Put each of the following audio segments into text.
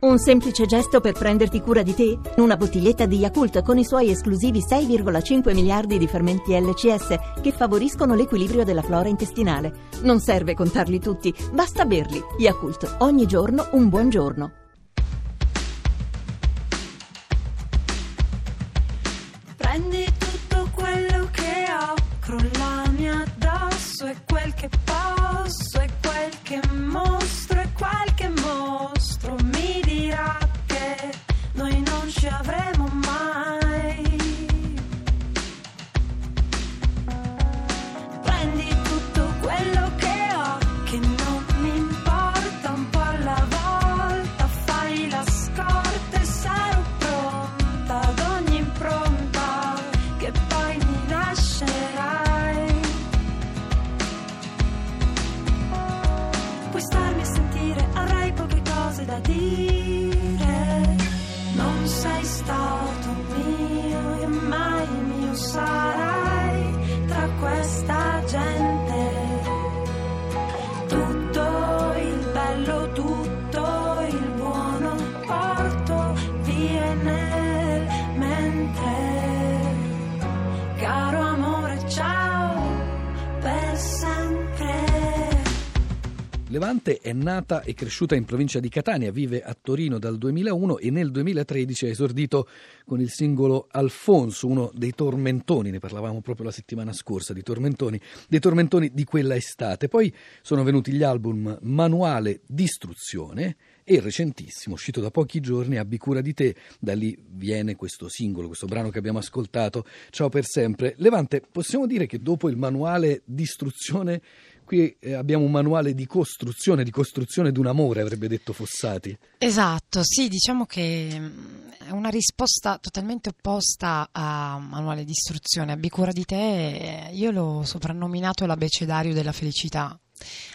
Un semplice gesto per prenderti cura di te? Una bottiglietta di Yakult con i suoi esclusivi 6,5 miliardi di fermenti LCS che favoriscono l'equilibrio della flora intestinale. Non serve contarli tutti, basta berli. Yakult, ogni giorno un buon giorno. Prendi tutto quello che ho, crollami addosso e quel che posso via Levante è nata e cresciuta in provincia di Catania, vive a Torino dal 2001 e nel 2013 ha esordito con il singolo Alfonso, uno dei tormentoni, ne parlavamo proprio la settimana scorsa di tormentoni, dei tormentoni di quella estate. Poi sono venuti gli album Manuale Distruzione e recentissimo, uscito da pochi giorni, Abbi cura di te, da lì viene questo singolo, questo brano che abbiamo ascoltato, Ciao per sempre. Levante, possiamo dire che dopo il manuale Distruzione Qui eh, abbiamo un manuale di costruzione, di costruzione di un amore, avrebbe detto Fossati. Esatto, sì, diciamo che mm, è una risposta totalmente opposta a Manuale di istruzione. Abbi cura di te, eh, io l'ho soprannominato l'abecedario della felicità,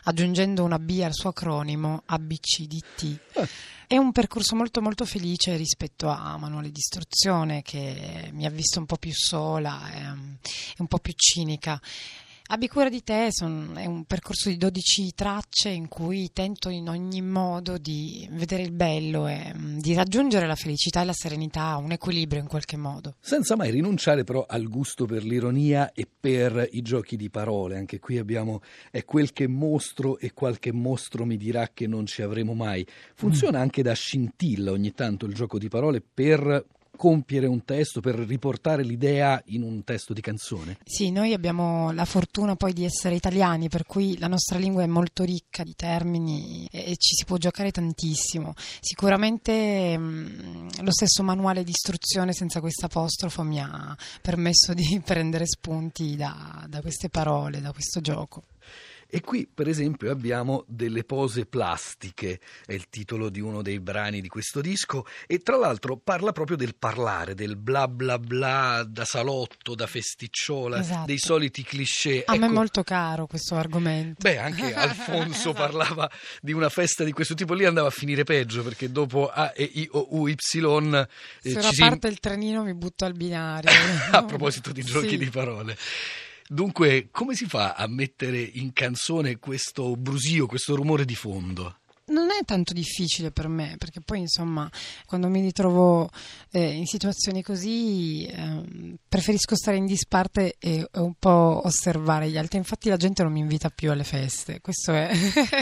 aggiungendo una B al suo acronimo ABCDT. Eh. È un percorso molto molto felice rispetto a Manuale di istruzione che mi ha visto un po' più sola, e un po' più cinica. Abbi cura di te son- è un percorso di 12 tracce in cui tento in ogni modo di vedere il bello e mm, di raggiungere la felicità e la serenità, un equilibrio in qualche modo. Senza mai rinunciare però al gusto per l'ironia e per i giochi di parole. Anche qui abbiamo è quel che mostro e qualche mostro mi dirà che non ci avremo mai. Funziona anche da scintilla ogni tanto il gioco di parole per compiere un testo, per riportare l'idea in un testo di canzone. Sì, noi abbiamo la fortuna poi di essere italiani, per cui la nostra lingua è molto ricca di termini e, ci si può giocare tantissimo. Sicuramente mh, lo stesso manuale di istruzione senza questo apostrofo mi ha permesso di prendere spunti da, da queste parole, da questo gioco. E qui, per esempio, abbiamo delle pose plastiche, è il titolo di uno dei brani di questo disco, e tra l'altro parla proprio del parlare, del bla bla bla da salotto, da festicciola, Esatto. dei soliti cliché. A me è Ecco, molto caro questo argomento. Beh, anche Alfonso parlava di una festa di questo tipo, lì andava a finire peggio perché dopo A, E, I, O, U, Y eh, Se ci si- parte il trenino mi butto al binario. a proposito di giochi Sì. di parole. Dunque, come si fa a mettere in canzone questo brusio, questo rumore di fondo? Non è tanto difficile per me, perché poi insomma, quando mi ritrovo eh, in situazioni così, ehm, preferisco stare in disparte e, e un po' osservare gli altri. Infatti la gente non mi invita più alle feste, questo è,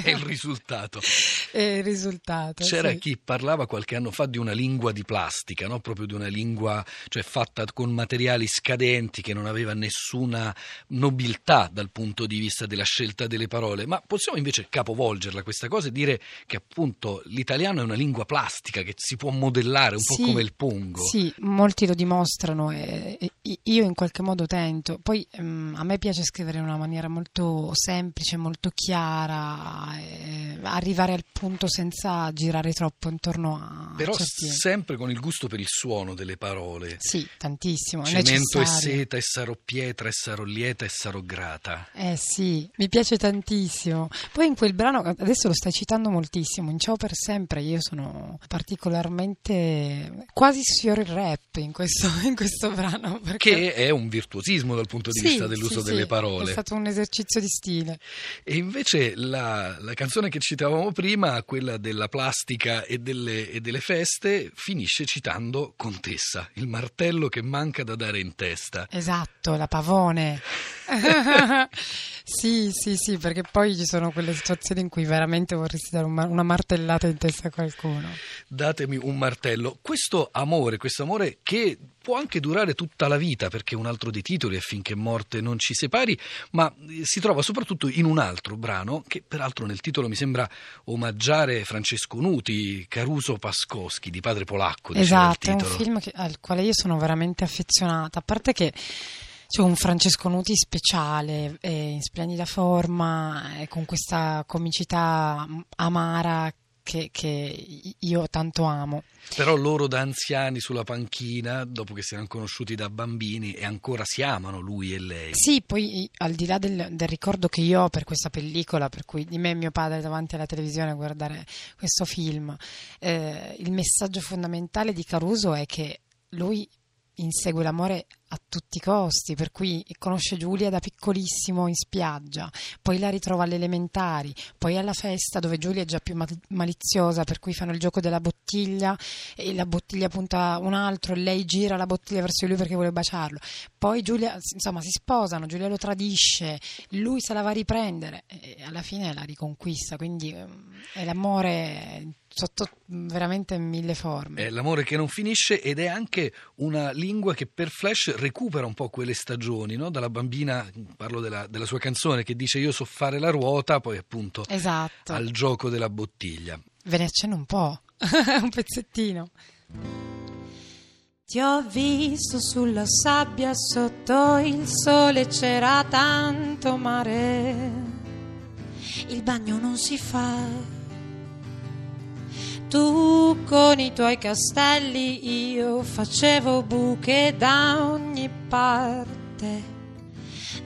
È il risultato. è il risultato. C'era sì. chi parlava qualche anno fa di una lingua di plastica, no? proprio di una lingua cioè, fatta con materiali scadenti che non aveva nessuna nobiltà dal punto di vista della scelta delle parole. Ma possiamo invece capovolgerla questa cosa e dire che appunto l'italiano è una lingua plastica che si può modellare un po' Sì, come il pongo. Sì, molti lo dimostrano e, e io in qualche modo tento. Poi ehm, a me piace scrivere in una maniera molto semplice, molto chiara, e arrivare al punto senza girare troppo intorno a Però certi... sempre con il gusto per il suono delle parole. Sì, tantissimo, Cemento e seta e sarò pietra e sarò lieta e sarò grata. Eh sì, mi piace tantissimo. Poi in quel brano, adesso lo stai citando molto moltissimo. In Ciao per sempre io sono particolarmente quasi sfioro il rap in questo, in questo brano. Perché... Che è un virtuosismo dal punto di Sì, vista dell'uso sì, delle sì, parole. È stato un esercizio di stile. E invece la, la canzone che citavamo prima, quella della plastica e delle, e delle feste, finisce citando Contessa, il martello che manca da dare in testa. Esatto, la pavone. sì, sì, sì, perché poi ci sono quelle situazioni in cui veramente vorresti dare un una martellata in testa a qualcuno. Datemi un martello. Questo amore, questo amore che può anche durare tutta la vita, perché un altro dei titoli è Finché morte non ci separi, ma eh, si trova soprattutto in un altro brano, che peraltro nel titolo mi sembra omaggiare Francesco Nuti, Caruso Pascoschi, di padre polacco, Esatto, è un film che- al quale io sono veramente affezionata, a parte che c'è un Francesco Nuti speciale, è in splendida forma, e con questa comicità mm, amara che, che io tanto amo. Però loro da anziani sulla panchina, dopo che si erano conosciuti da bambini e ancora si amano lui e lei. Sì, poi al di là del, del ricordo che io ho per questa pellicola, per cui di me e mio padre davanti alla televisione a guardare questo film, eh, il messaggio fondamentale di Caruso è che lui insegue l'amore a tutti i costi, per cui conosce Giulia da piccolissimo in spiaggia, poi la ritrova alle elementari, poi alla festa dove Giulia è già più ma- maliziosa, per cui fanno il gioco della bottiglia e la bottiglia punta un altro e lei gira la bottiglia verso lui perché vuole baciarlo. Poi Giulia, insomma, si sposano, Giulia lo tradisce, lui se la va a riprendere e alla fine la riconquista, quindi ehm, è l'amore sotto veramente mille forme. È l'amore che non finisce ed è anche una lingua che per Flash recupera un po' quelle stagioni, no? Dalla bambina, parlo della, della sua canzone che dice io so fare la ruota, poi appunto Esatto. al gioco della bottiglia. Ve ne accenno un po', un pezzettino. Ti ho visto sulla sabbia sotto il sole, c'era tanto mare. Il bagno non si fa. Tu con i tuoi castelli, io facevo buche da ogni parte.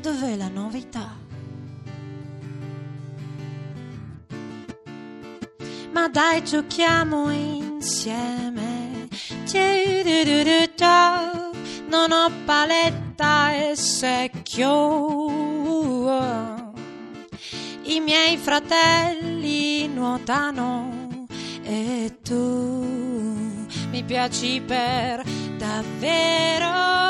Dov'è la novità? Ma dai, giochiamo insieme. Non ho paletta e secchio. I miei fratelli nuotano e tu mi piaci per davvero.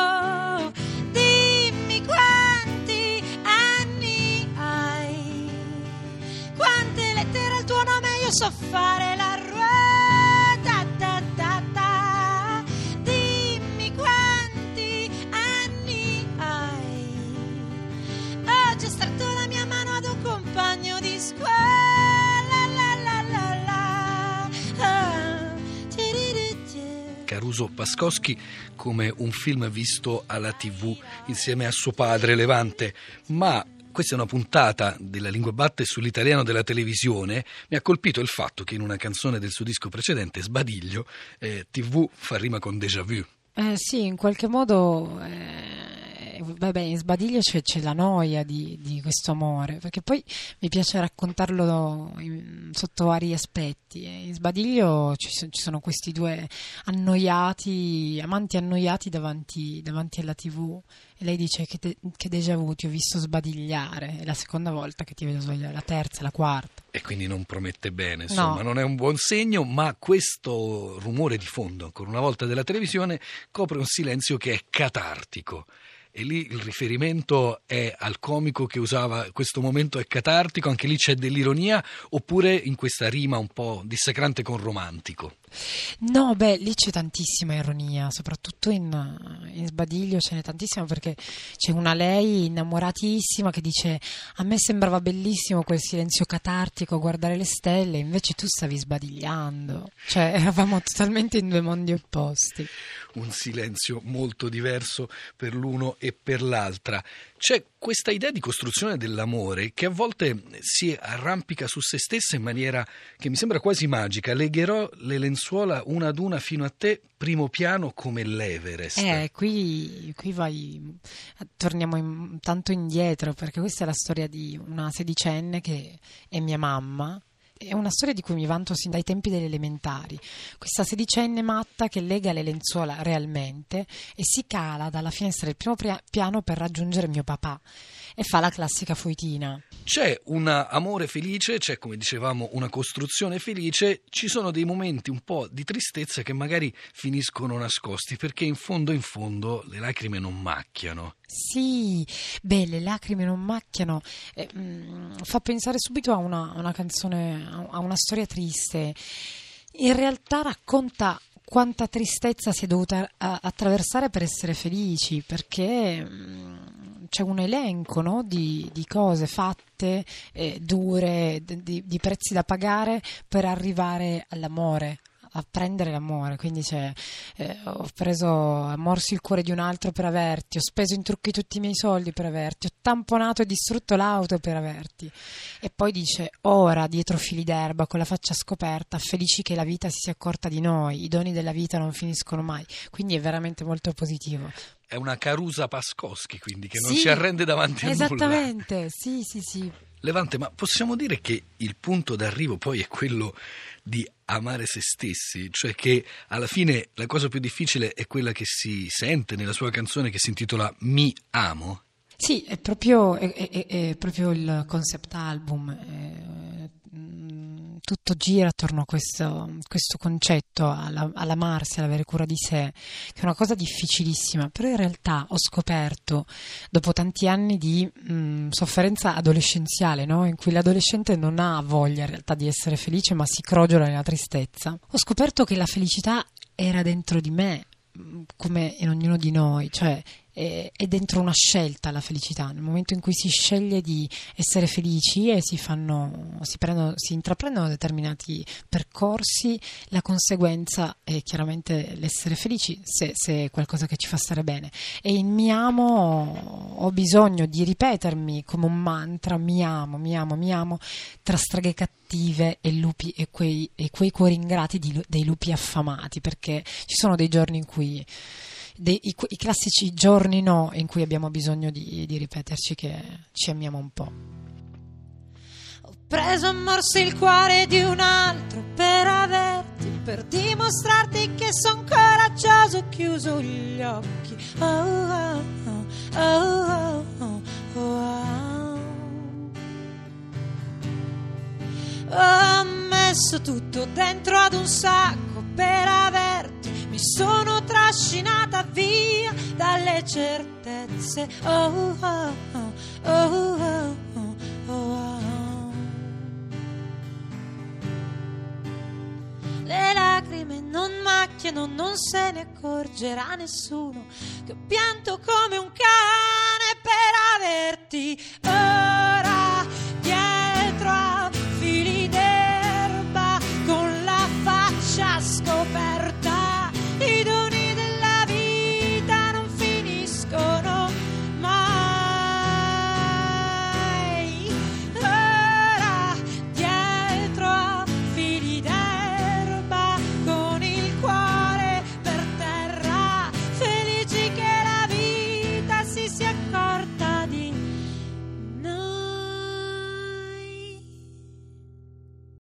Caruso Pascoschi come un film visto alla tv insieme a suo padre Levante, ma questa è una puntata della lingua batte sull'italiano della televisione, mi ha colpito il fatto che in una canzone del suo disco precedente, Sbadiglio, eh, TV fa rima con déjà vu. Eh, sì, in qualche modo, eh, vabbè, in Sbadiglio c'è, c'è la noia di, di questo amore, perché poi mi piace raccontarlo in- sotto vari aspetti. e In Sbadiglio ci, ci sono questi due annoiati, amanti annoiati davanti, davanti alla TV e lei dice che, de- che déjà vu ti ho visto sbadigliare, è la seconda volta che ti vedo sbagliare, la terza, la quarta. E quindi non promette bene, insomma, No. non è un buon segno, ma questo rumore di fondo, ancora una volta della televisione, copre un silenzio che è catartico. E lì il riferimento è al comico che usava questo momento è catartico, anche lì c'è dell'ironia, oppure in questa rima un po' dissacrante con romantico. No, beh, lì c'è tantissima ironia, soprattutto in, in Sbadiglio ce n'è tantissima perché c'è una lei innamoratissima che dice a me sembrava bellissimo quel silenzio catartico guardare le stelle, invece tu stavi sbadigliando. Cioè, eravamo totalmente in due mondi opposti. un silenzio molto diverso per l'uno e per l'altra. C'è questa idea di costruzione dell'amore che a volte si arrampica su se stessa in maniera che mi sembra quasi magica. Legherò le lenzuola una ad una fino a te, primo piano come l'Everest. Eh, qui, qui vai, torniamo in- tanto indietro perché questa è la storia di una sedicenne che è mia mamma è una storia di cui mi vanto sin dai tempi delle elementari. Questa sedicenne matta che lega le lenzuola realmente e si cala dalla finestra del primo piano per raggiungere mio papà e fa la classica foitina. C'è un amore felice, c'è come dicevamo una costruzione felice, ci sono dei momenti un po' di tristezza che magari finiscono nascosti perché in fondo in fondo le lacrime non macchiano. Sì, beh, le lacrime non macchiano, eh, mh, mm, fa pensare subito a una, una canzone, a una storia triste. In realtà racconta quanta tristezza si è dovuta attraversare per essere felici, perché mm, c'è un elenco no, di, di, cose fatte, eh, dure, di, di prezzi da pagare per arrivare all'amore, a prendere l'amore, quindi cioè, eh, ho preso, ho morso il cuore di un altro per averti, ho speso in trucchi tutti i miei soldi per averti, ho tamponato e distrutto l'auto per averti. E poi dice, ora dietro fili d'erba, con la faccia scoperta, felici che la vita si sia accorta di noi, i doni della vita non finiscono mai, quindi è veramente molto positivo. È una Carusa Pascoschi, quindi, che non si arrende davanti a nulla. Esattamente, sì, sì, sì. Levante, ma possiamo dire che il punto d'arrivo poi è quello di amare se stessi, cioè che alla fine la cosa più difficile è quella che si sente nella sua canzone che si intitola Mi amo? Sì, è proprio, è, è, è proprio il concept album. Tutto gira attorno a questo, questo concetto, alla, all'amarsi, all'avere cura di sé, che è una cosa difficilissima, però in realtà ho scoperto, dopo tanti anni di mh, sofferenza adolescenziale, no? in cui l'adolescente non ha voglia in realtà di essere felice, ma si crogiola nella tristezza, ho scoperto che la felicità era dentro di me, come in ognuno di noi, cioè è dentro una scelta la felicità, nel momento in cui si sceglie di essere felici e si, fanno, si, prendono, si intraprendono determinati percorsi, la conseguenza è chiaramente l'essere felici se, se, è qualcosa che ci fa stare bene. E in mi amo ho bisogno di ripetermi come un mantra, mi amo, mi amo, mi amo, tra streghe cattive e, lupi, e, quei, e quei cuori ingrati di, dei lupi affamati, perché ci sono dei giorni in cui dei, i, i, classici giorni no in cui abbiamo bisogno di, di ripeterci che ci amiamo un po'. Ho preso a morsi il cuore di un altro per averti, per dimostrarti che son coraggioso, ho chiuso gli occhi. Oh, oh, oh, oh, oh, oh, oh. Ho messo tutto dentro ad un sacco per averti mi sono trascinata via dalle certezze. Oh, oh, oh, Le lacrime non macchiano, non se ne accorgerà nessuno che ho pianto come un cane per averti.